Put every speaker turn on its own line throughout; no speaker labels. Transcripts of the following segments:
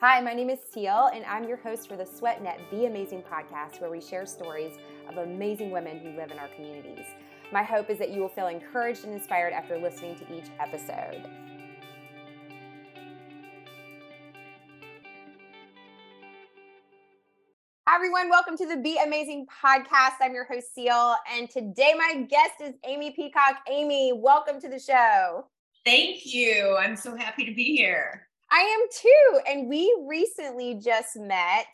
Hi, my name is Teal, and I'm your host for the SweatNet Be Amazing podcast, where we share stories of amazing women who live in our communities. My hope is that you will feel encouraged and inspired after listening to each episode. Hi, everyone. Welcome to the Be Amazing podcast. I'm your host, Cel, and today my guest is Amy Peacock. Amy, welcome to the show.
Thank you. I'm so happy to be here.
I am too. And we recently just met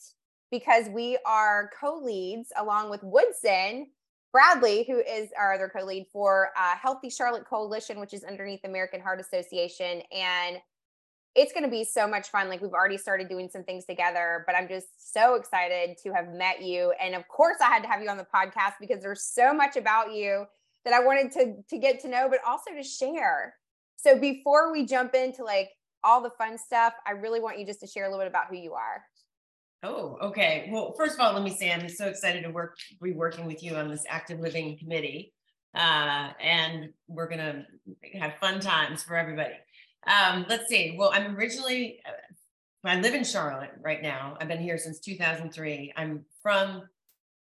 because we are co leads along with Woodson. Bradley, who is our other co lead for uh, Healthy Charlotte Coalition, which is underneath American Heart Association. And it's going to be so much fun. Like we've already started doing some things together, but I'm just so excited to have met you. And of course, I had to have you on the podcast because there's so much about you that I wanted to to get to know, but also to share. So before we jump into like all the fun stuff. I really want you just to share a little bit about who you are.
Oh, okay. Well, first of all, let me say I'm so excited to work be working with you on this active living committee. Uh, and we're gonna have fun times for everybody. Um, let's see. Well, I'm originally uh, I live in Charlotte right now. I've been here since 2003. I'm from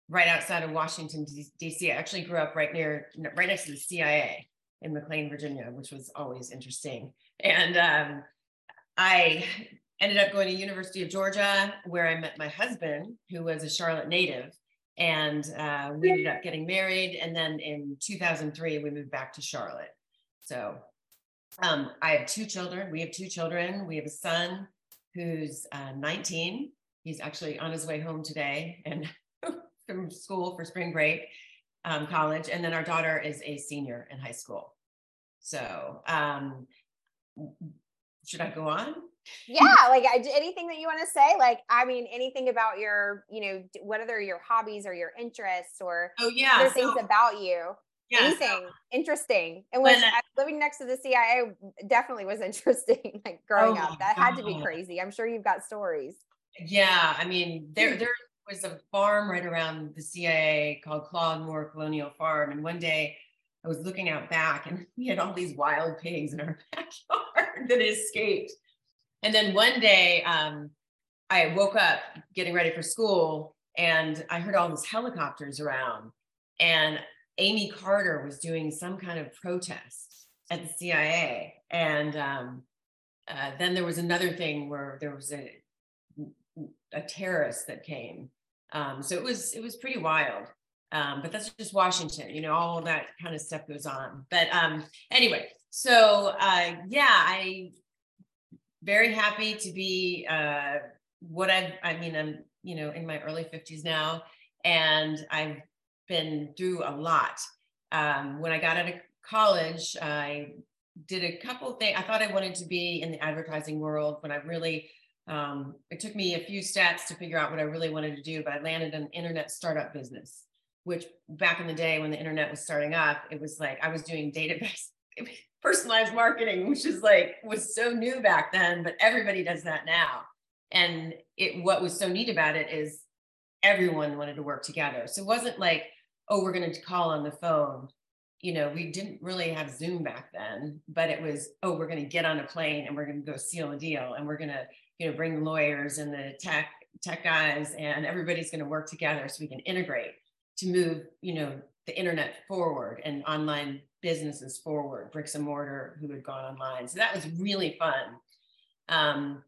right outside of Washington D.C. I actually grew up right near right next to the CIA in McLean, Virginia, which was always interesting. And um, I ended up going to University of Georgia, where I met my husband, who was a Charlotte native, and uh, we ended up getting married. And then in 2003, we moved back to Charlotte. So um, I have two children. We have two children. We have a son who's uh, 19. He's actually on his way home today and from school for spring break, um, college. And then our daughter is a senior in high school. So um, should I go on?
yeah like I, anything that you want to say like i mean anything about your you know whether your hobbies or your interests or
oh yeah
other so, things about you? Yeah, anything so, interesting and when, when living next to the cia definitely was interesting like growing oh up. that God. had to be crazy. I'm sure you've got stories.
Yeah i mean there hmm. there was a farm right around the cia called claude moore colonial farm and one day I was looking out back and we had all these wild pigs in our backyard that escaped. And then one day, um, I woke up getting ready for school and I heard all these helicopters around. And Amy Carter was doing some kind of protest at the CIA. And um, uh, then there was another thing where there was a, a terrorist that came. Um, so it was it was pretty wild. Um, but that's just Washington, you know, all that kind of stuff goes on. But um, anyway, so uh, yeah, I very happy to be uh, what I've, I mean, I'm, you know, in my early 50s now, and I've been through a lot. Um, when I got out of college, I did a couple things. I thought I wanted to be in the advertising world when I really, um, it took me a few steps to figure out what I really wanted to do, but I landed an internet startup business which back in the day when the internet was starting up, it was like I was doing database personalized marketing, which is like was so new back then, but everybody does that now. And it what was so neat about it is everyone wanted to work together. So it wasn't like, oh, we're going to call on the phone. You know, we didn't really have Zoom back then, but it was, oh, we're going to get on a plane and we're going to go seal a deal and we're going to, you know, bring lawyers and the tech tech guys and everybody's going to work together so we can integrate to move, you know, the internet forward and online businesses forward, bricks and mortar who had gone online. So that was really fun. Um,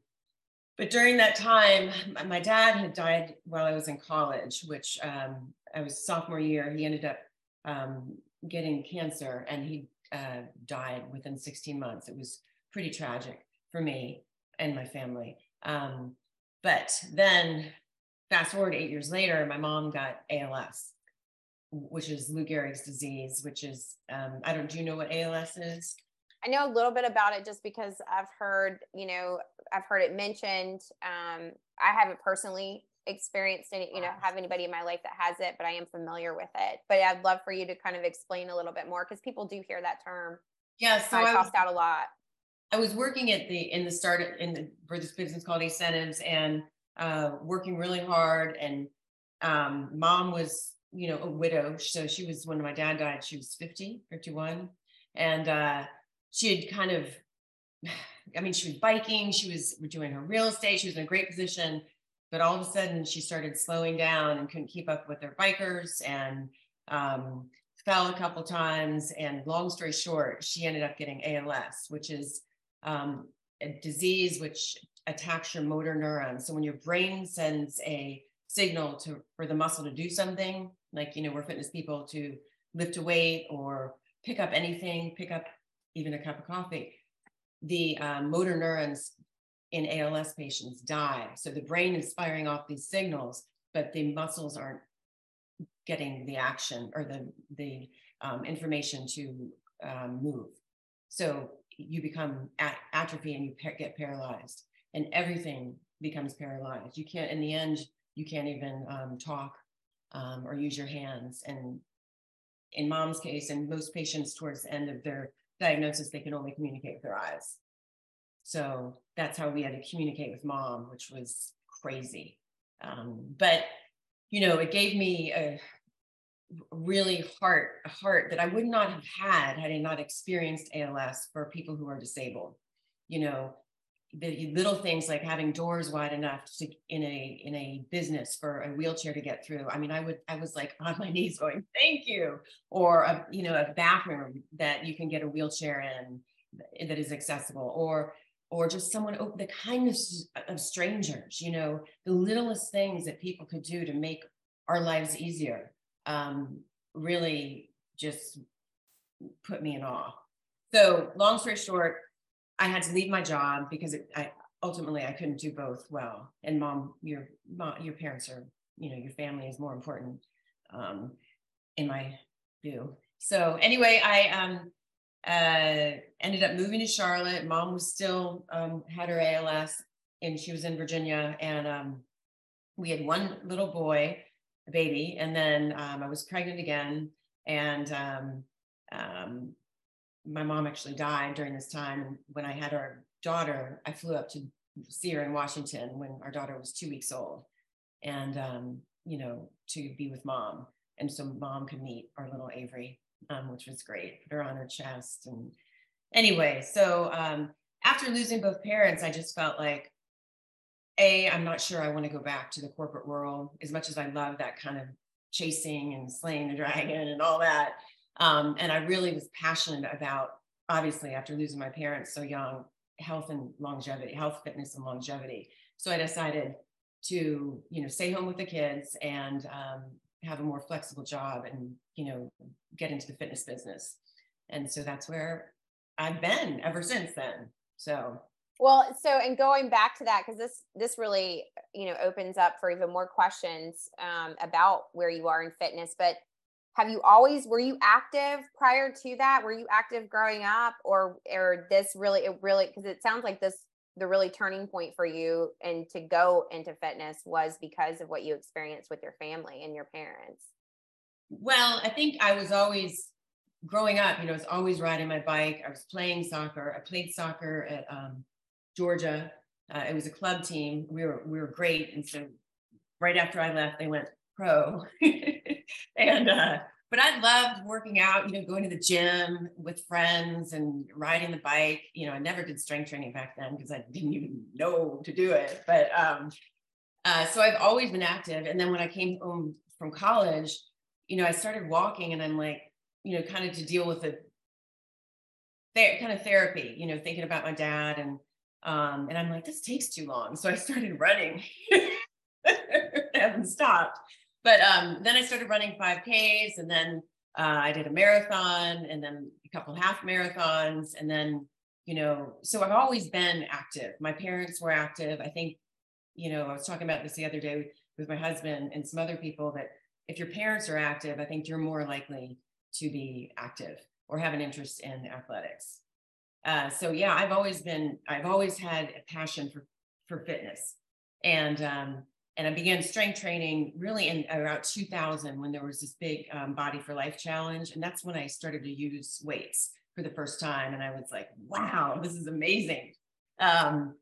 but during that time, my dad had died while I was in college, which um, I was sophomore year. He ended up um, getting cancer and he uh, died within 16 months. It was pretty tragic for me and my family. Um, but then, fast forward eight years later, my mom got ALS which is Lou Gehrig's disease, which is um, I don't. Do you know what ALS is?
I know a little bit about it just because I've heard, you know, I've heard it mentioned. Um, I haven't personally experienced any, you know, have anybody in my life that has it, but I am familiar with it. But I'd love for you to kind of explain a little bit more because people do hear that term.
Yeah,
so I, I out a lot.
I was working at the in the start in the for this business called Incentives and uh, working really hard. And um, mom was you know, a widow. So she was when my dad died, she was 50, 51. And uh, she had kind of I mean, she was biking, she was doing her real estate, she was in a great position, but all of a sudden she started slowing down and couldn't keep up with her bikers and um, fell a couple times. And long story short, she ended up getting ALS, which is um, a disease which attacks your motor neurons. So when your brain sends a signal to for the muscle to do something, like you know, we're fitness people to lift a weight or pick up anything, pick up even a cup of coffee, the um, motor neurons in ALS patients die. So the brain is firing off these signals, but the muscles aren't getting the action or the the um, information to um, move. So you become at- atrophy and you pa- get paralyzed, and everything becomes paralyzed. You can't, in the end, you can't even um, talk um, or use your hands. And in mom's case, and most patients towards the end of their diagnosis, they can only communicate with their eyes. So that's how we had to communicate with mom, which was crazy. Um, but you know, it gave me a really heart a heart that I would not have had had I not experienced ALS for people who are disabled. You know, the little things like having doors wide enough to in a in a business for a wheelchair to get through. I mean, I would I was like on my knees going, "Thank you," or a you know a bathroom that you can get a wheelchair in that is accessible, or or just someone open the kindness of strangers. You know, the littlest things that people could do to make our lives easier um, really just put me in awe. So, long story short, I had to leave my job because it, I ultimately I couldn't do both well. And mom, your mom, your parents are, you know, your family is more important um, in my view. So anyway, I um, uh, ended up moving to Charlotte. Mom was still um, had her ALS, and she was in Virginia, and um, we had one little boy a baby. And then um, I was pregnant again. And um, um, my mom actually died during this time. When I had our daughter, I flew up to see her in Washington when our daughter was two weeks old. And, um, you know, to be with mom. And so mom could meet our little Avery, um, which was great. Put her on her chest. And anyway, so um, after losing both parents, I just felt like a i'm not sure i want to go back to the corporate world as much as i love that kind of chasing and slaying the dragon and all that um, and i really was passionate about obviously after losing my parents so young health and longevity health fitness and longevity so i decided to you know stay home with the kids and um, have a more flexible job and you know get into the fitness business and so that's where i've been ever since then so
well, so and going back to that because this this really you know opens up for even more questions um, about where you are in fitness. But have you always were you active prior to that? Were you active growing up, or or this really it really because it sounds like this the really turning point for you and to go into fitness was because of what you experienced with your family and your parents.
Well, I think I was always growing up. You know, I was always riding my bike. I was playing soccer. I played soccer at um, Georgia. Uh, it was a club team. We were we were great, and so right after I left, they went pro. and uh, but I loved working out. You know, going to the gym with friends and riding the bike. You know, I never did strength training back then because I didn't even know to do it. But um, uh, so I've always been active. And then when I came home from college, you know, I started walking, and I'm like, you know, kind of to deal with the kind of therapy. You know, thinking about my dad and um, and I'm like, this takes too long. So I started running. I haven't stopped. But um, then I started running 5Ks and then uh, I did a marathon and then a couple half marathons. And then, you know, so I've always been active. My parents were active. I think, you know, I was talking about this the other day with my husband and some other people that if your parents are active, I think you're more likely to be active or have an interest in athletics. Uh, so yeah, I've always been, I've always had a passion for for fitness, and um, and I began strength training really in around 2000 when there was this big um, Body for Life challenge, and that's when I started to use weights for the first time, and I was like, wow, this is amazing. Um,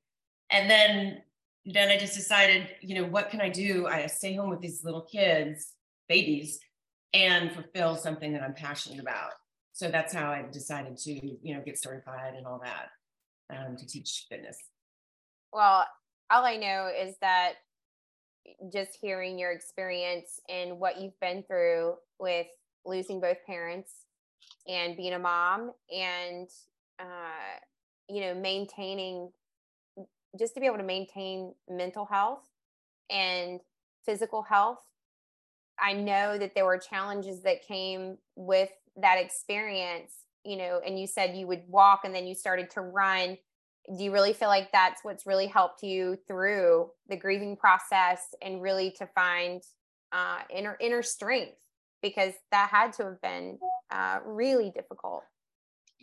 and then then I just decided, you know, what can I do? I stay home with these little kids, babies, and fulfill something that I'm passionate about so that's how I decided to, you know, get certified and all that. um, to teach fitness.
Well, all I know is that just hearing your experience and what you've been through with losing both parents and being a mom and uh, you know maintaining just to be able to maintain mental health and physical health. I know that there were challenges that came with that experience you know and you said you would walk and then you started to run do you really feel like that's what's really helped you through the grieving process and really to find uh, inner inner strength because that had to have been uh, really difficult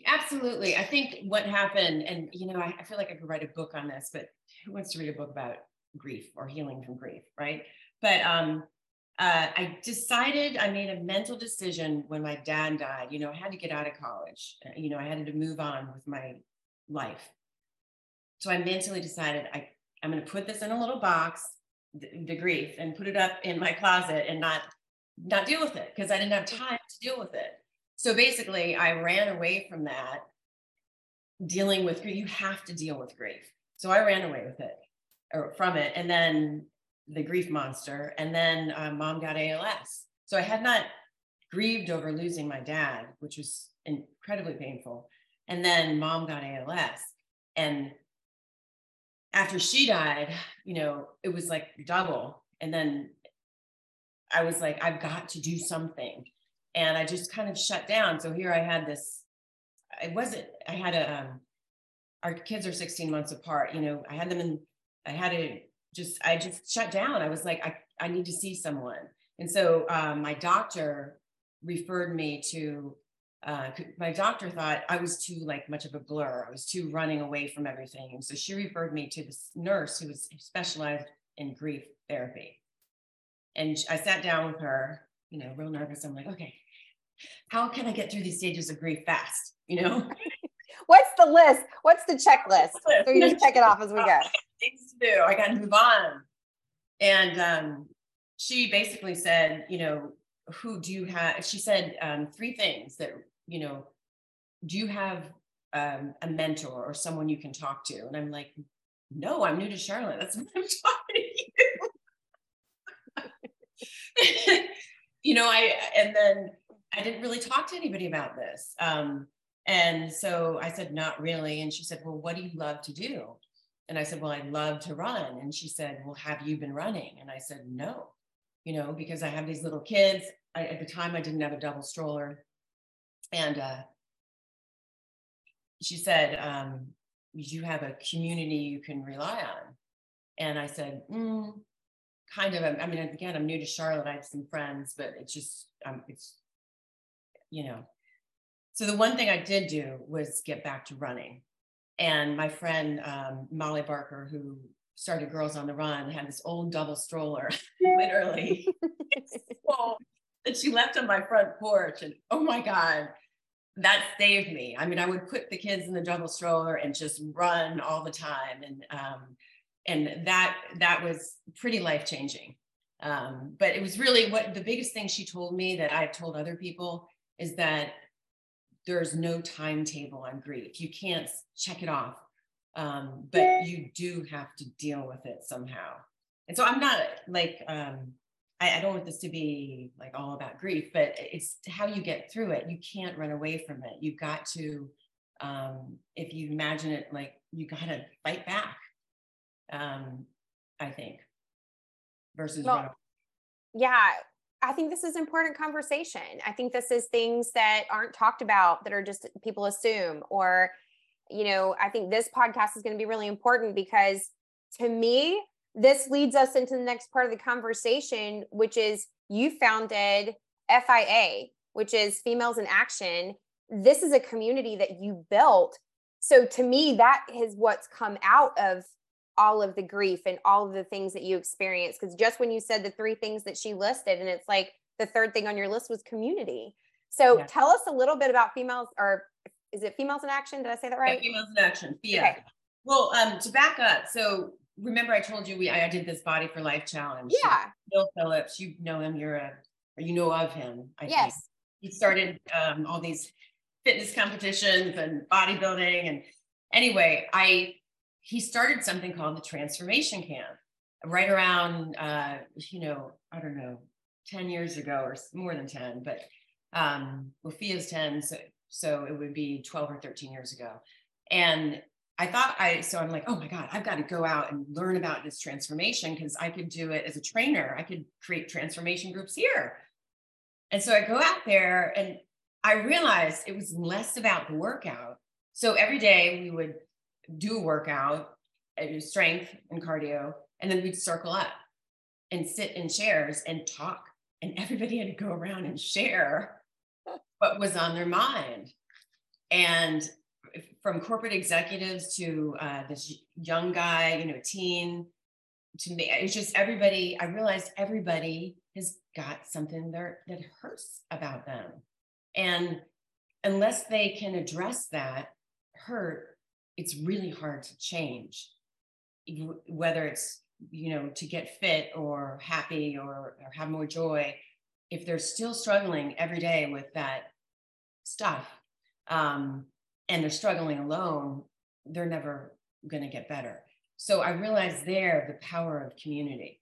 absolutely i think what happened and you know I, I feel like i could write a book on this but who wants to read a book about grief or healing from grief right but um uh, I decided I made a mental decision when my dad died. You know, I had to get out of college. Uh, you know, I had to move on with my life. So I mentally decided I, I'm going to put this in a little box, the, the grief, and put it up in my closet and not not deal with it because I didn't have time to deal with it. So basically, I ran away from that, dealing with grief. You have to deal with grief. So I ran away with it or from it, and then the grief monster, and then uh, mom got ALS. So I had not grieved over losing my dad, which was incredibly painful, and then mom got ALS, and after she died, you know, it was like double. And then I was like, I've got to do something. And I just kind of shut down. So here I had this, I wasn't, I had a, um, our kids are 16 months apart. You know, I had them in, I had to just, I just shut down. I was like, I, I need to see someone. And so um, my doctor referred me to uh, my doctor thought I was too like much of a blur. I was too running away from everything. And so she referred me to this nurse who was specialized in grief therapy. And I sat down with her, you know, real nervous. I'm like, okay, how can I get through these stages of grief fast? You know?
What's the list? What's the checklist? So you just check it off as we go.
Things to do. I got to move on. And um, she basically said, you know, who do you have? She said um, three things that, you know, do you have um, a mentor or someone you can talk to? And I'm like, no, I'm new to Charlotte. That's what I'm talking to you. you know, I, and then I didn't really talk to anybody about this. Um, and so I said, not really. And she said, well, what do you love to do? And I said, well, I love to run. And she said, well, have you been running? And I said, no you know, because I have these little kids. I, at the time, I didn't have a double stroller. And uh, she said, um, You have a community you can rely on. And I said, mm, Kind of. I mean, again, I'm new to Charlotte. I have some friends, but it's just, um, it's, you know. So the one thing I did do was get back to running. And my friend um, Molly Barker, who started Girls on the Run had this old double stroller, literally, so, that she left on my front porch. And oh my God, that saved me. I mean, I would put the kids in the double stroller and just run all the time. And um, and that that was pretty life changing. Um, but it was really what the biggest thing she told me that I've told other people is that there's no timetable on grief. You can't check it off um, but you do have to deal with it somehow. And so I'm not like um, I, I, don't want this to be like all about grief, but it's how you get through it. You can't run away from it. You've got to, um, if you imagine it like you got to fight back. Um, I think versus well,
yeah. I think this is important conversation. I think this is things that aren't talked about that are just people assume or you know, I think this podcast is going to be really important because to me, this leads us into the next part of the conversation, which is you founded FIA, which is Females in Action. This is a community that you built. So to me, that is what's come out of all of the grief and all of the things that you experienced. Because just when you said the three things that she listed, and it's like the third thing on your list was community. So yeah. tell us a little bit about females or is it females in action? Did I say that right?
Yeah, females in action. Yeah. Okay. Well, um, to back up, so remember I told you we I did this body for life challenge.
Yeah.
Bill Phillips, you know him, you're a or you know of him.
I yes. Think.
He started um, all these fitness competitions and bodybuilding and anyway, I he started something called the transformation camp right around uh, you know, I don't know, 10 years ago or more than 10, but um well Fia's 10, so so it would be 12 or 13 years ago. And I thought I, so I'm like, oh my God, I've got to go out and learn about this transformation because I could do it as a trainer. I could create transformation groups here. And so I go out there and I realized it was less about the workout. So every day we would do a workout, uh, strength and cardio, and then we'd circle up and sit in chairs and talk. And everybody had to go around and share what was on their mind. And from corporate executives to uh, this young guy, you know, teen, to me, it's just everybody. I realized everybody has got something there that hurts about them, and unless they can address that hurt, it's really hard to change. Whether it's you know to get fit or happy or, or have more joy, if they're still struggling every day with that stuff, um, and they're struggling alone, they're never going to get better. So I realized there the power of community.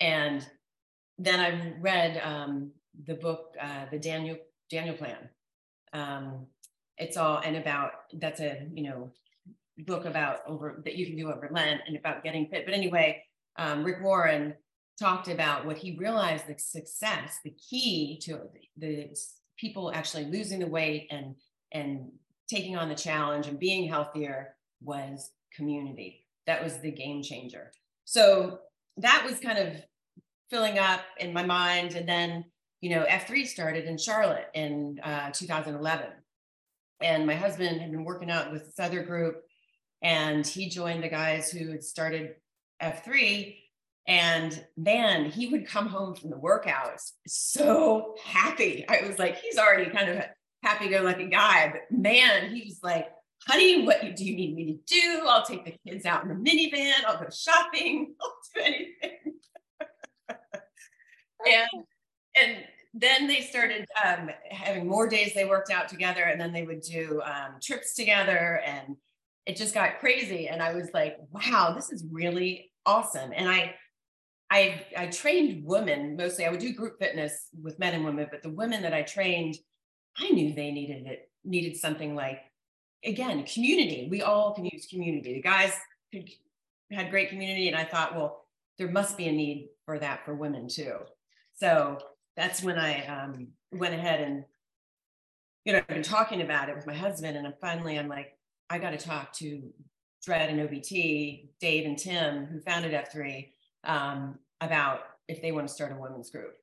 And then I read um, the book, uh, the Daniel Daniel Plan. Um, it's all and about that's a you know book about over that you can do over Lent and about getting fit. But anyway, um, Rick Warren talked about what he realized the success, the key to the, people actually losing the weight and and taking on the challenge and being healthier was community. That was the game changer. So that was kind of filling up in my mind. And then, you know, F3 started in Charlotte in uh, 2011. And my husband had been working out with this other group, and he joined the guys who had started F3. And man, he would come home from the workouts so happy. I was like, he's already kind of happy-go-lucky guy, but man, he was like, honey, what do you need me to do? I'll take the kids out in the minivan. I'll go shopping. I'll do anything. and and then they started um, having more days they worked out together, and then they would do um, trips together, and it just got crazy. And I was like, wow, this is really awesome. And I I I trained women mostly. I would do group fitness with men and women, but the women that I trained I knew they needed it, needed something like, again, community. We all can use community. The guys could, had great community. And I thought, well, there must be a need for that for women too. So that's when I um, went ahead and, you know, I've been talking about it with my husband. And I'm finally, I'm like, I got to talk to Dredd and OBT, Dave and Tim, who founded F3, um, about if they want to start a women's group.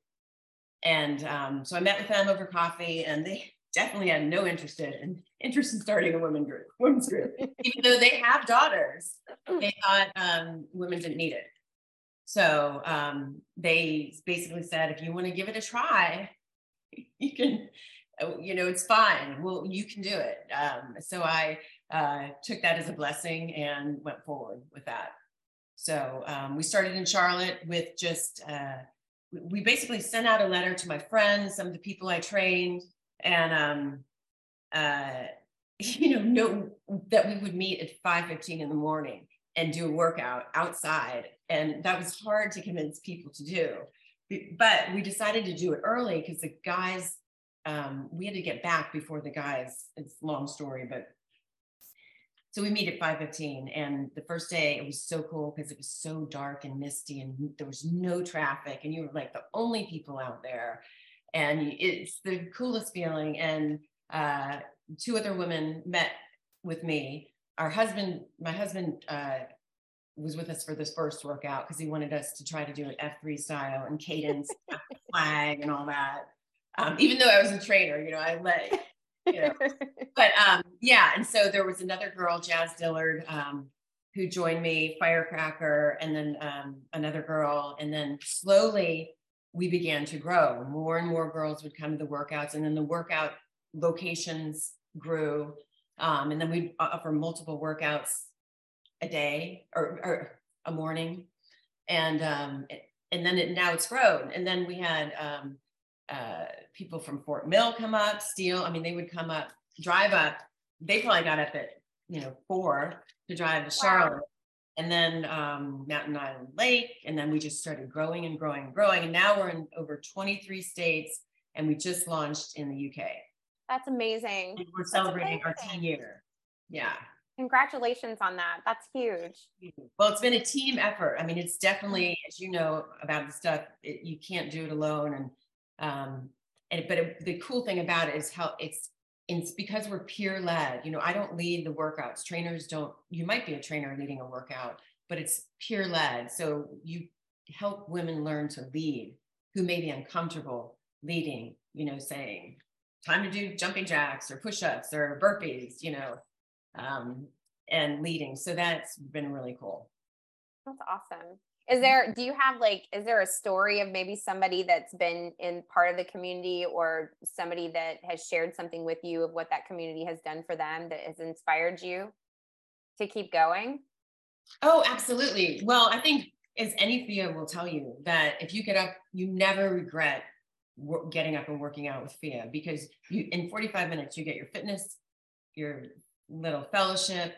And um, so I met with them over coffee, and they definitely had no interest in interest in starting a women group, women's group, even though they have daughters. They thought um, women didn't need it. So um, they basically said, if you want to give it a try, you can, you know, it's fine. Well, you can do it. Um, so I uh, took that as a blessing and went forward with that. So um, we started in Charlotte with just uh, we basically sent out a letter to my friends, some of the people I trained, and um, uh, you know, know that we would meet at 5:15 in the morning and do a workout outside, and that was hard to convince people to do. But we decided to do it early because the guys, um, we had to get back before the guys. It's a long story, but so we meet at 5.15 and the first day it was so cool because it was so dark and misty and there was no traffic and you were like the only people out there. And it's the coolest feeling and uh, two other women met with me. Our husband my husband uh, was with us for this first workout because he wanted us to try to do an f3 style and cadence flag and all that. Um, even though i was a trainer you know i let you know. but um, yeah, and so there was another girl, Jazz Dillard, um, who joined me, Firecracker, and then um, another girl, and then slowly we began to grow. More and more girls would come to the workouts, and then the workout locations grew, um, and then we offer multiple workouts a day or, or a morning, and um, and then it, now it's grown, and then we had um, uh, people from Fort Mill come up, steal. I mean, they would come up, drive up. They probably got up at you know, four to drive to Charlotte. Wow. And then um, Mountain Island Lake. And then we just started growing and growing and growing. And now we're in over 23 states and we just launched in the UK.
That's amazing.
And we're celebrating our 10 year. Yeah.
Congratulations on that. That's huge.
Well, it's been a team effort. I mean, it's definitely, as you know about the stuff, it, you can't do it alone. And, um, and, but it, the cool thing about it is how it's, it's because we're peer led. You know, I don't lead the workouts. Trainers don't, you might be a trainer leading a workout, but it's peer led. So you help women learn to lead who may be uncomfortable leading, you know, saying, time to do jumping jacks or push ups or burpees, you know, um, and leading. So that's been really cool.
That's awesome. Is there, do you have like, is there a story of maybe somebody that's been in part of the community or somebody that has shared something with you of what that community has done for them that has inspired you to keep going?
Oh, absolutely. Well, I think as any FIA will tell you that if you get up, you never regret getting up and working out with FIA because you in 45 minutes you get your fitness, your little fellowship,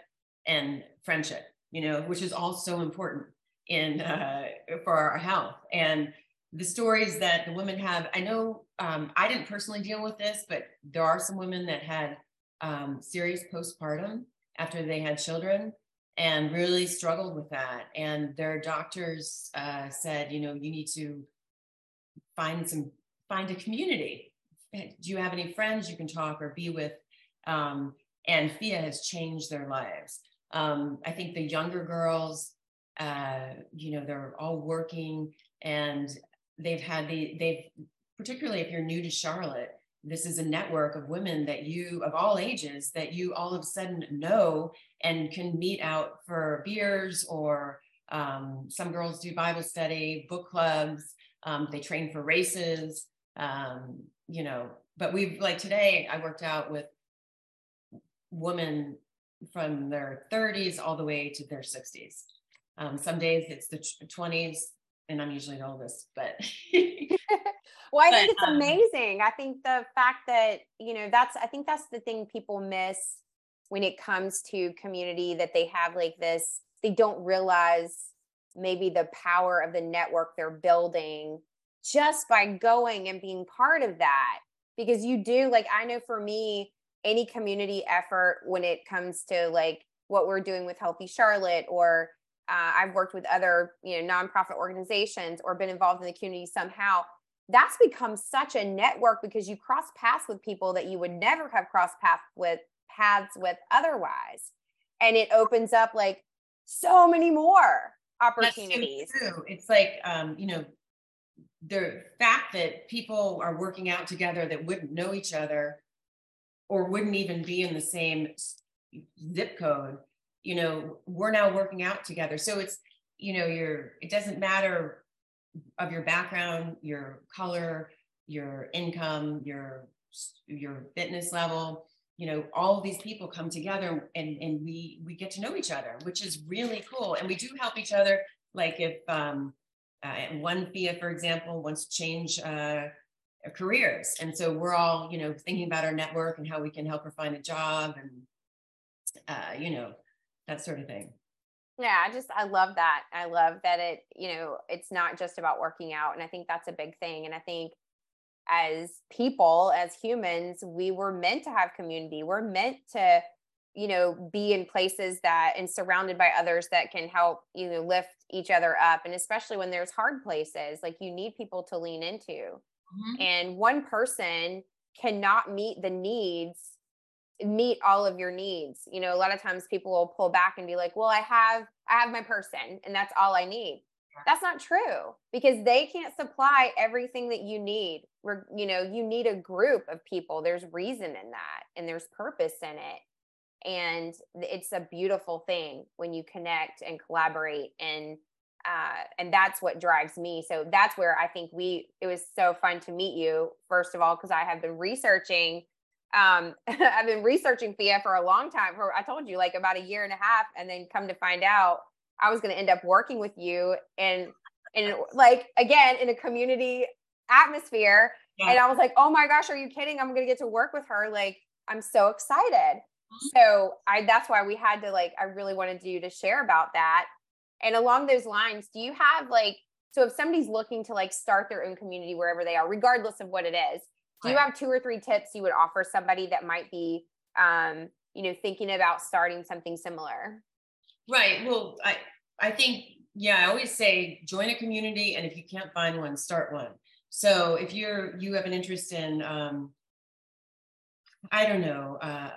and friendship. You know, which is all so important in uh, for our health and the stories that the women have. I know um, I didn't personally deal with this, but there are some women that had um, serious postpartum after they had children and really struggled with that. And their doctors uh, said, you know, you need to find some find a community. Do you have any friends you can talk or be with? Um, and FIA has changed their lives. Um, I think the younger girls, uh, you know, they're all working and they've had the, they've, particularly if you're new to Charlotte, this is a network of women that you, of all ages, that you all of a sudden know and can meet out for beers or um, some girls do Bible study, book clubs, um, they train for races um, you know, but we've like today I worked out with women from their 30s all the way to their 60s. Um, some days it's the 20s, and I'm usually the oldest, but.
well, I but, think it's um, amazing. I think the fact that, you know, that's, I think that's the thing people miss when it comes to community that they have like this, they don't realize maybe the power of the network they're building just by going and being part of that because you do like i know for me any community effort when it comes to like what we're doing with healthy charlotte or uh, i've worked with other you know nonprofit organizations or been involved in the community somehow that's become such a network because you cross paths with people that you would never have crossed paths with paths with otherwise. And it opens up like so many more opportunities.
it's like um, you know the fact that people are working out together that wouldn't know each other or wouldn't even be in the same zip code you know we're now working out together so it's you know your it doesn't matter of your background your color your income your your fitness level you know all these people come together and and we we get to know each other which is really cool and we do help each other like if um uh, one FIA, for example, wants to change uh, careers. And so we're all, you know, thinking about our network and how we can help her find a job and, uh, you know, that sort of thing.
Yeah, I just, I love that. I love that it, you know, it's not just about working out. And I think that's a big thing. And I think as people, as humans, we were meant to have community. We're meant to you know be in places that and surrounded by others that can help you know lift each other up and especially when there's hard places like you need people to lean into mm-hmm. and one person cannot meet the needs meet all of your needs. You know a lot of times people will pull back and be like well i have i have my person and that's all i need. That's not true because they can't supply everything that you need. We're, you know you need a group of people. There's reason in that and there's purpose in it. And it's a beautiful thing when you connect and collaborate and uh, and that's what drives me. So that's where i think we it was so fun to meet you first of all because i have been researching um, i've been researching fia for a long time for i told you like about a year and a half and then come to find out i was going to end up working with you and and like again in a community atmosphere. Yeah. and i was like oh my gosh are you kidding? I'm going to get to work with her. Like i'm so excited. So I that's why we had to like I really wanted you to share about that. And along those lines, do you have like so if somebody's looking to like start their own community wherever they are, regardless of what it is, do you have two or three tips you would offer somebody that might be um, you know, thinking about starting something similar?
Right. Well, I I think yeah, I always say join a community and if you can't find one, start one. So if you're you have an interest in um I don't know, uh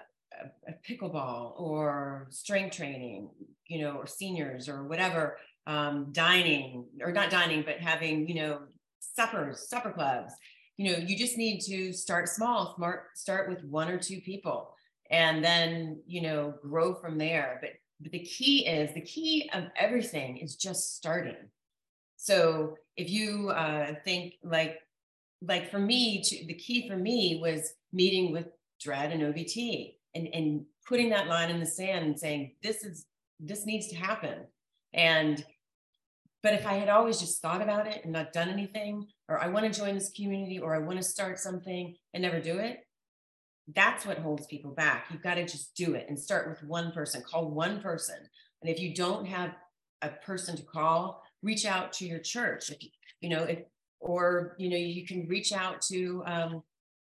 a, pickleball or strength training, you know, or seniors or whatever, um, dining or not dining, but having, you know, suppers, supper clubs. You know, you just need to start small, smart, start with one or two people and then, you know, grow from there. But, but the key is the key of everything is just starting. So if you uh, think like, like for me, to, the key for me was meeting with Dredd and OBT and, and putting that line in the sand and saying, this is, this needs to happen. And, but if I had always just thought about it and not done anything, or I want to join this community, or I want to start something and never do it, that's what holds people back. You've got to just do it and start with one person, call one person. And if you don't have a person to call, reach out to your church. If you, know, if, or, you know, you can reach out to um,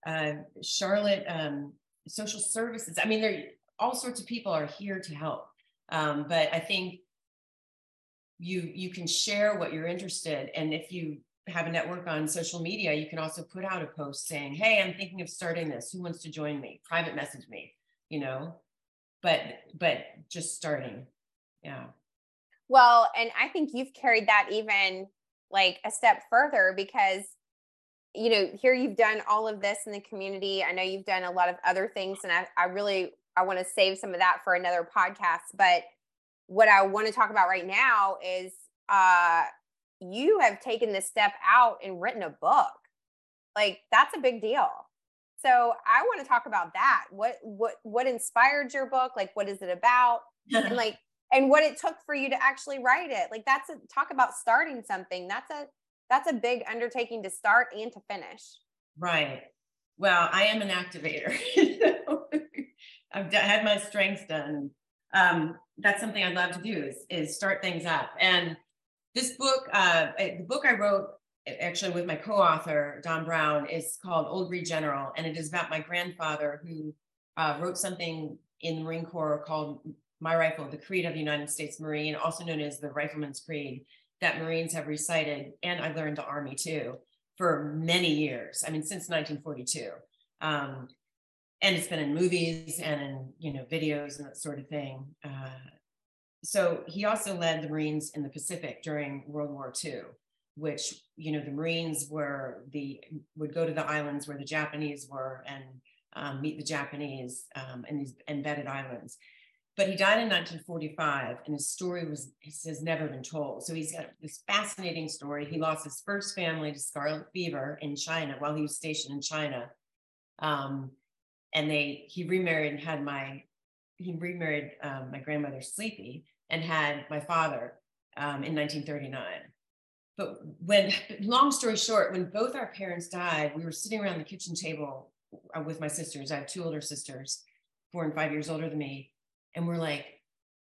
uh, Charlotte um, social services. I mean, there all sorts of people are here to help. Um, but I think you you can share what you're interested, and if you have a network on social media, you can also put out a post saying, "Hey, I'm thinking of starting this. Who wants to join me?" Private message me. You know, but but just starting, yeah.
Well, and I think you've carried that even like a step further because you know, here you've done all of this in the community. I know you've done a lot of other things, and I, I really I want to save some of that for another podcast. But what I want to talk about right now is uh you have taken this step out and written a book. Like that's a big deal. So I want to talk about that. What what what inspired your book? Like what is it about? and like and what it took for you to actually write it. Like that's a talk about starting something. That's a that's a big undertaking to start and to finish.
Right. Well, I am an activator. I've had my strengths done. Um, that's something I'd love to do is, is start things up. And this book, uh, the book I wrote actually with my co-author Don Brown is called Old Breed General, and it is about my grandfather who uh, wrote something in the Marine Corps called My Rifle, the Creed of the United States Marine, also known as the Rifleman's Creed that Marines have recited, and I learned the Army too, for many years. I mean, since 1942. Um, and it's been in movies and in you know videos and that sort of thing. Uh, so he also led the Marines in the Pacific during World War II, which you know the Marines were the would go to the islands where the Japanese were and um, meet the Japanese um, in these embedded islands. But he died in 1945, and his story was has never been told. So he's got this fascinating story. He lost his first family to scarlet fever in China while he was stationed in China, um, and they he remarried and had my he remarried um, my grandmother Sleepy and had my father um, in 1939. But when, long story short, when both our parents died, we were sitting around the kitchen table uh, with my sisters. I have two older sisters, four and five years older than me and we're like,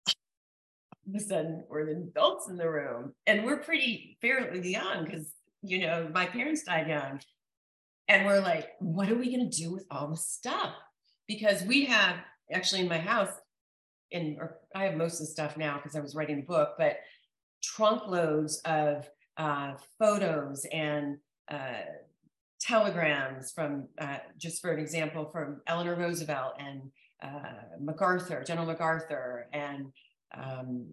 all of a sudden we're the adults in the room and we're pretty fairly young because you know my parents died young and we're like what are we going to do with all this stuff because we have actually in my house and i have most of the stuff now because i was writing the book but trunk loads of uh, photos and uh, telegrams from uh, just for an example from eleanor roosevelt and uh, MacArthur, General MacArthur, and um,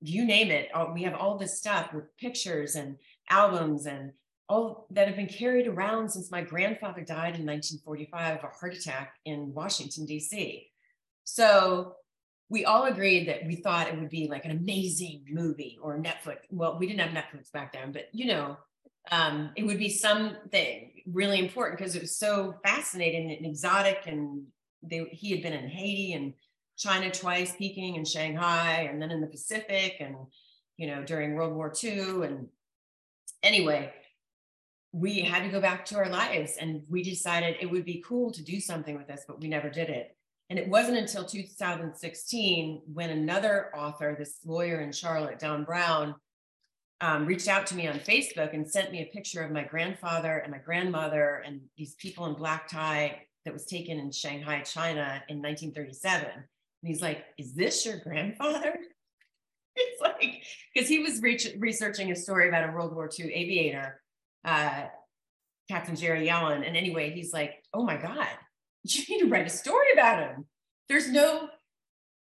you name it. we have all this stuff with pictures and albums and all that have been carried around since my grandfather died in 1945 of a heart attack in Washington, D.C. So we all agreed that we thought it would be like an amazing movie or Netflix. Well, we didn't have Netflix back then, but you know, um, it would be something really important because it was so fascinating and exotic and they, he had been in Haiti and China twice, Peking and Shanghai, and then in the Pacific, and you know during World War II. And anyway, we had to go back to our lives, and we decided it would be cool to do something with this, but we never did it. And it wasn't until 2016 when another author, this lawyer in Charlotte, Don Brown, um, reached out to me on Facebook and sent me a picture of my grandfather and my grandmother and these people in black tie that was taken in Shanghai, China in 1937. And he's like, Is this your grandfather? it's like, because he was re- researching a story about a World War II aviator, uh, Captain Jerry Yellin. And anyway, he's like, Oh my God, you need to write a story about him. There's no,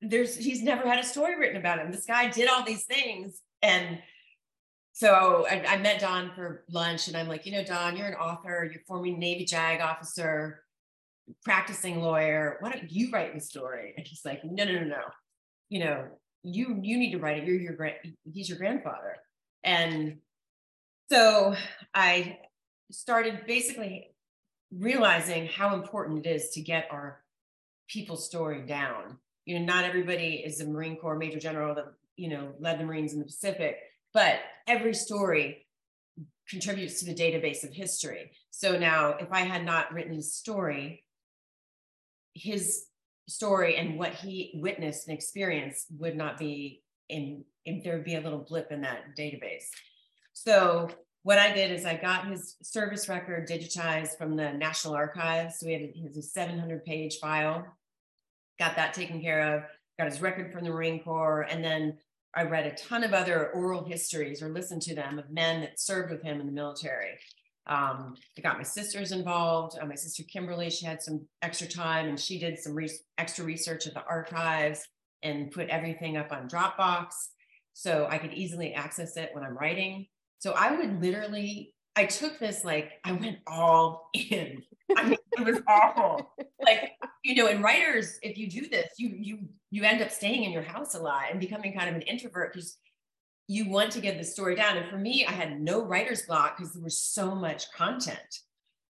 there's, he's never had a story written about him. This guy did all these things. And so I, I, met Don for lunch and I'm like, you know, Don, you're an author, you're former Navy JAG officer, practicing lawyer. Why don't you write the story? And he's like, no, no, no, no. You know, you you need to write it. You're your grand he's your grandfather. And so I started basically realizing how important it is to get our people's story down. You know, not everybody is a Marine Corps Major General that, you know, led the Marines in the Pacific, but every story contributes to the database of history. So now, if I had not written his story, his story and what he witnessed and experienced would not be in, in there would be a little blip in that database. So what I did is I got his service record digitized from the National Archives. So we had his 700 page file, got that taken care of, got his record from the Marine Corps, and then I read a ton of other oral histories or listened to them of men that served with him in the military. Um, I got my sisters involved. Uh, my sister Kimberly, she had some extra time and she did some re- extra research at the archives and put everything up on Dropbox so I could easily access it when I'm writing. So I would literally, I took this like I went all in. I mean, it was awful. Like you know, in writers, if you do this, you you you end up staying in your house a lot and becoming kind of an introvert because you want to get the story down. And for me, I had no writer's block because there was so much content.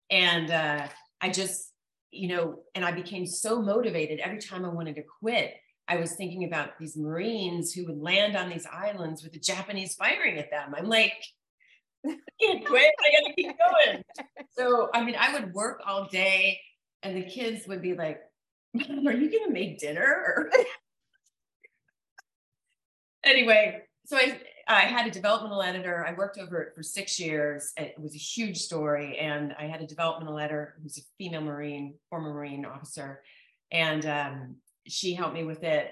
And uh, I just, you know, and I became so motivated every time I wanted to quit. I was thinking about these Marines who would land on these islands with the Japanese firing at them. I'm like, I can't quit. I got to keep going. So, I mean, I would work all day, and the kids would be like, Are you going to make dinner? anyway, so I, I had a developmental editor. I worked over it for six years. It was a huge story. And I had a developmental editor who's a female Marine, former Marine officer. And um, she helped me with it.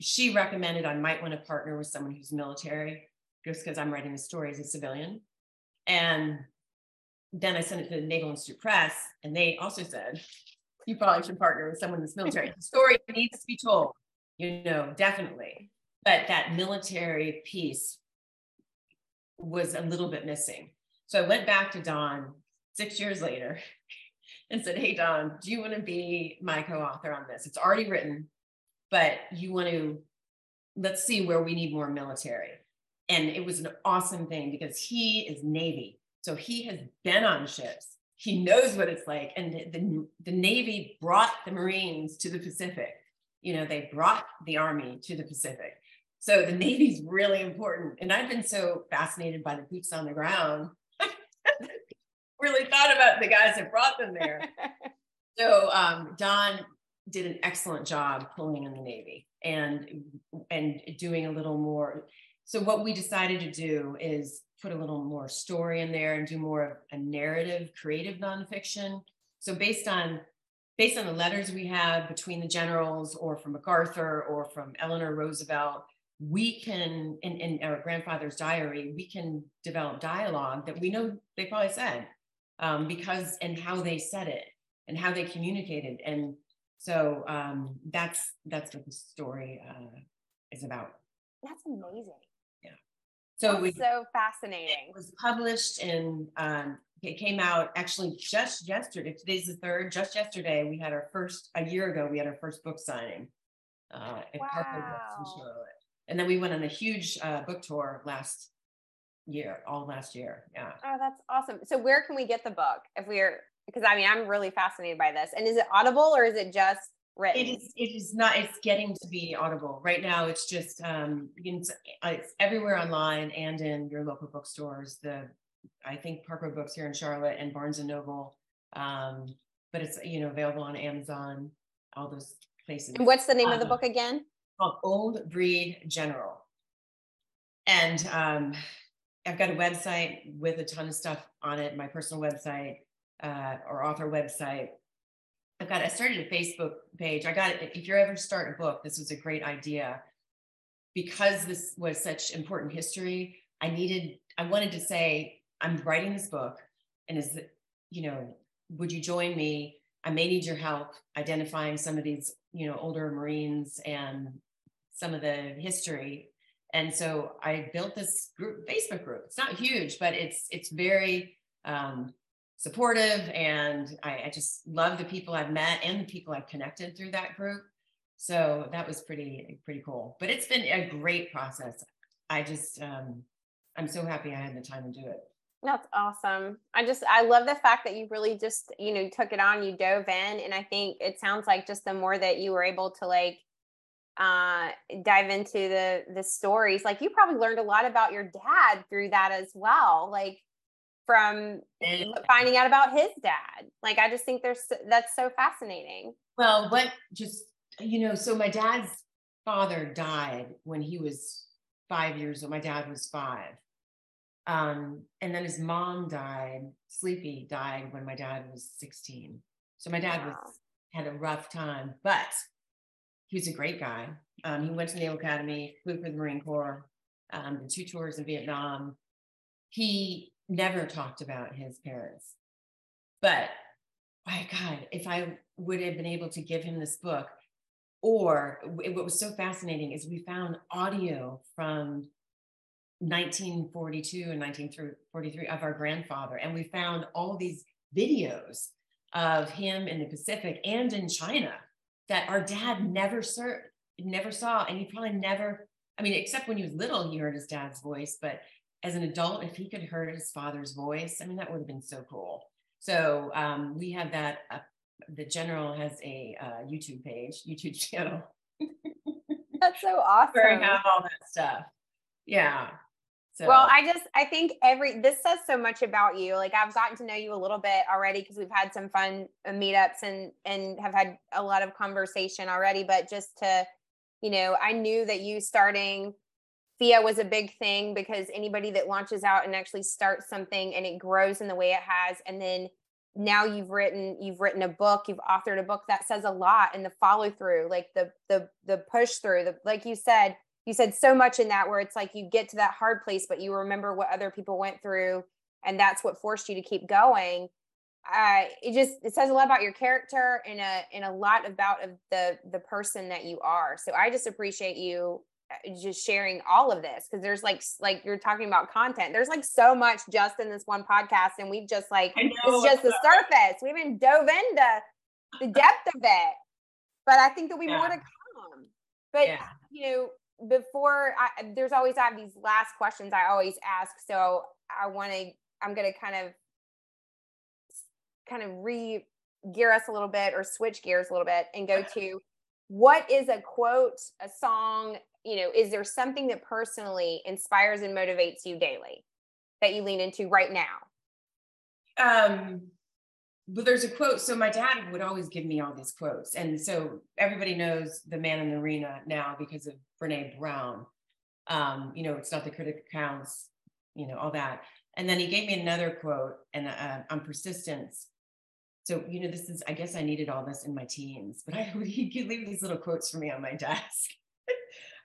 She recommended I might want to partner with someone who's military, just because I'm writing the story as a civilian. And then I sent it to the Naval Institute Press, and they also said, you probably should partner with someone that's military. The story needs to be told, you know, definitely but that military piece was a little bit missing. So I went back to Don six years later and said, Hey, Don, do you want to be my co author on this? It's already written, but you want to, let's see where we need more military. And it was an awesome thing because he is Navy. So he has been on ships. He knows what it's like. And the, the, the Navy brought the Marines to the Pacific. You know, they brought the Army to the Pacific. So the Navy's really important. And I've been so fascinated by the boots on the ground. really thought about the guys that brought them there. so um, Don did an excellent job pulling in the Navy and and doing a little more. So what we decided to do is put a little more story in there and do more of a narrative, creative nonfiction. So based on based on the letters we have between the generals or from MacArthur or from Eleanor Roosevelt, we can in, in our grandfather's diary we can develop dialogue that we know they probably said um, because and how they said it and how they communicated. And so um, that's that's what the story uh, is about.
That's amazing
so
that's
we,
so fascinating
it was published in um, it came out actually just yesterday today's the third just yesterday we had our first a year ago we had our first book signing uh, at wow. Park Road Books in Charlotte and then we went on a huge uh, book tour last year, all last year. Yeah.
Oh, that's awesome. So where can we get the book if we're because I mean I'm really fascinated by this. And is it audible or is it just written?
It is. It is not. It's getting to be audible right now. It's just um, it's, it's everywhere online and in your local bookstores. The I think Park Road Books here in Charlotte and Barnes and Noble. Um, but it's you know available on Amazon, all those places.
And what's the name um, of the
um,
book again?
Called Old Breed General. And um, I've got a website with a ton of stuff on it, my personal website uh, or author website. I've got, I started a Facebook page. I got, it. if you're ever start a book, this was a great idea because this was such important history. I needed, I wanted to say, I'm writing this book and is, you know, would you join me? I may need your help identifying some of these, you know, older Marines and some of the history. And so I built this group, Facebook group. It's not huge, but it's it's very um, supportive, and I, I just love the people I've met and the people I've connected through that group. So that was pretty pretty cool. But it's been a great process. I just um, I'm so happy I had the time to do it.
That's awesome. I just I love the fact that you really just, you know, took it on, you dove in and I think it sounds like just the more that you were able to like uh dive into the the stories, like you probably learned a lot about your dad through that as well. Like from finding out about his dad. Like I just think there's that's so fascinating.
Well, what just you know, so my dad's father died when he was 5 years old. My dad was 5 um, and then his mom died, Sleepy died when my dad was 16. So my dad wow. was had a rough time, but he was a great guy. Um, he went to the Naval Academy, flew for the Marine Corps, um, did two tours in Vietnam. He never talked about his parents. But my God, if I would have been able to give him this book, or what was so fascinating is we found audio from 1942 and 1943 of our grandfather. And we found all these videos of him in the Pacific and in China that our dad never served, never saw. And he probably never, I mean, except when he was little, he heard his dad's voice. But as an adult, if he could heard his father's voice, I mean, that would have been so cool. So um, we have that. Uh, the general has a uh, YouTube page, YouTube channel.
That's so awesome.
Where I have all that stuff. Yeah.
So. Well, I just I think every this says so much about you. Like I've gotten to know you a little bit already because we've had some fun uh, meetups and and have had a lot of conversation already. But just to, you know, I knew that you starting FIA was a big thing because anybody that launches out and actually starts something and it grows in the way it has, and then now you've written you've written a book, you've authored a book that says a lot, and the follow through, like the the the push through, the like you said you said so much in that where it's like you get to that hard place but you remember what other people went through and that's what forced you to keep going. Uh, it just it says a lot about your character and a and a lot about of the the person that you are. So i just appreciate you Uh, just sharing all of this because there's like like you're talking about content there's like so much just in this one podcast and we've just like it's just the surface we haven't dove into the depth of it but i think there'll be yeah. more to come but yeah. you know before I, there's always I have these last questions I always ask. So I want to, I'm going to kind of, kind of re gear us a little bit or switch gears a little bit and go to what is a quote, a song, you know, is there something that personally inspires and motivates you daily that you lean into right now?
Um, but there's a quote. So my dad would always give me all these quotes. And so everybody knows the man in the arena now because of Brene Brown. Um, you know, it's not the critic counts, you know, all that. And then he gave me another quote and uh, on persistence. So, you know, this is, I guess I needed all this in my teens, but I he could leave these little quotes for me on my desk.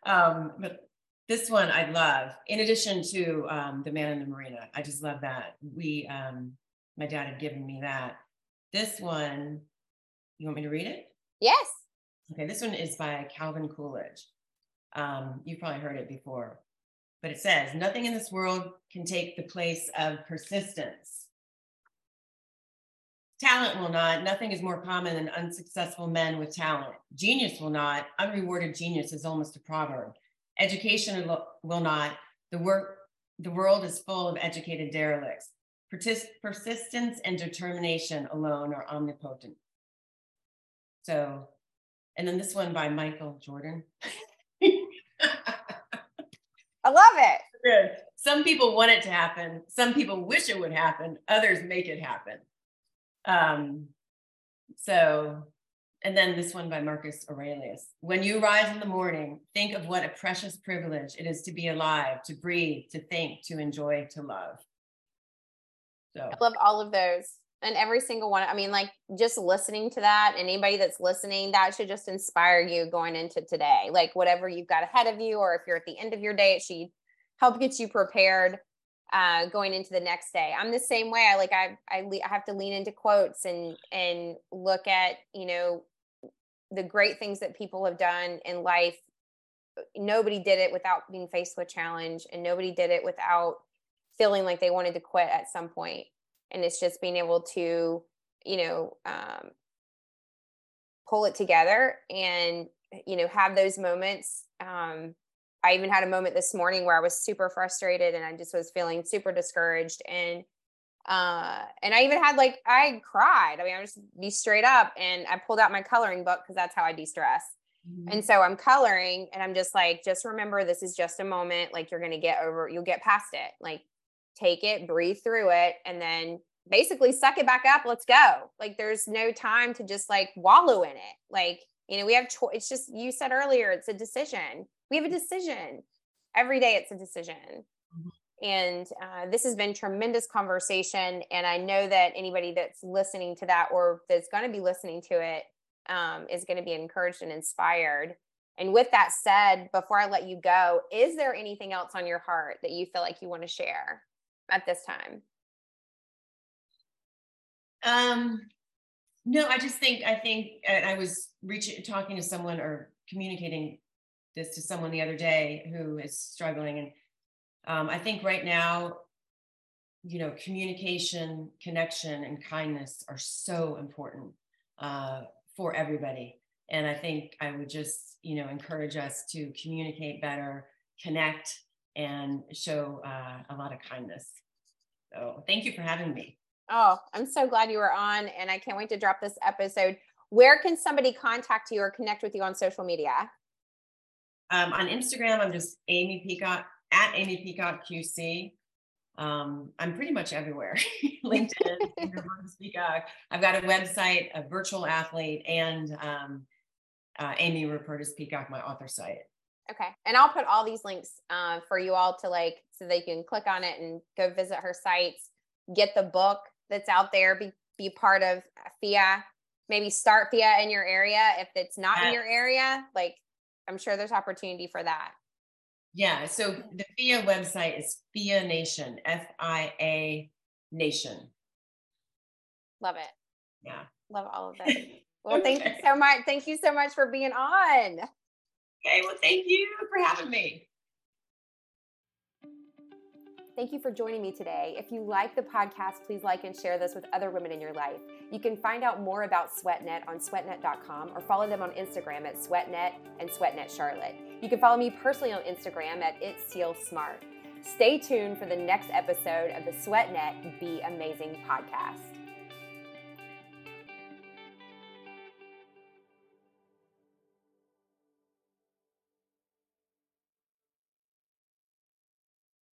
Um, but this one I love, in addition to um, The Man in the Arena. I just love that. We, um, my dad had given me that. This one, you want me to read it?
Yes.
Okay, this one is by Calvin Coolidge. Um, you've probably heard it before, but it says, Nothing in this world can take the place of persistence. Talent will not. Nothing is more common than unsuccessful men with talent. Genius will not. Unrewarded genius is almost a proverb. Education will not. The work, the world is full of educated derelicts. Persist- persistence and determination alone are omnipotent. So, and then this one by Michael Jordan.
I love it.
Some people want it to happen. Some people wish it would happen. Others make it happen. Um, so, and then this one by Marcus Aurelius. When you rise in the morning, think of what a precious privilege it is to be alive, to breathe, to think, to enjoy, to love.
So I love all of those. And every single one. I mean, like just listening to that anybody that's listening, that should just inspire you going into today. Like whatever you've got ahead of you, or if you're at the end of your day, it should help get you prepared uh, going into the next day. I'm the same way. I like I I, le- I have to lean into quotes and and look at you know the great things that people have done in life. Nobody did it without being faced with challenge, and nobody did it without feeling like they wanted to quit at some point. And it's just being able to you know um, pull it together and you know have those moments um, I even had a moment this morning where I was super frustrated and I just was feeling super discouraged and uh and I even had like I cried. I mean, I just be straight up and I pulled out my coloring book because that's how I de-stress. Mm-hmm. And so I'm coloring and I'm just like just remember this is just a moment like you're going to get over you'll get past it. Like take it, breathe through it and then basically suck it back up, let's go. Like there's no time to just like wallow in it. Like, you know, we have choice. It's just you said earlier, it's a decision we have a decision. Every day it's a decision. Mm-hmm. and uh, this has been tremendous conversation and i know that anybody that's listening to that or that's going to be listening to it um, is going to be encouraged and inspired. And with that said before i let you go is there anything else on your heart that you feel like you want to share at this time?
Um no i just think i think i was reaching talking to someone or communicating this to someone the other day who is struggling. And um, I think right now, you know, communication, connection, and kindness are so important uh, for everybody. And I think I would just, you know, encourage us to communicate better, connect, and show uh, a lot of kindness. So thank you for having me.
Oh, I'm so glad you were on, and I can't wait to drop this episode. Where can somebody contact you or connect with you on social media?
Um, on Instagram, I'm just Amy Peacock at Amy Peacock QC. Um, I'm pretty much everywhere. LinkedIn, Peacock. I've got a website, a virtual athlete, and um, uh, Amy Rupertus Peacock, my author site.
Okay. And I'll put all these links uh, for you all to like, so they can click on it and go visit her sites, get the book that's out there, be, be part of FIA, maybe start FIA in your area. If it's not yes. in your area, like I'm sure there's opportunity for that.
Yeah. So the FIA website is FIA Nation, F I A Nation.
Love it.
Yeah.
Love all of that. Well, thank okay. you so much. Thank you so much for being on.
Okay. Well, thank you for having me.
Thank you for joining me today. If you like the podcast, please like and share this with other women in your life. You can find out more about SweatNet on sweatnet.com or follow them on Instagram at SweatNet and SweatNet Charlotte. You can follow me personally on Instagram at It's Cel Smart. Stay tuned for the next episode of the SweatNet Be Amazing podcast.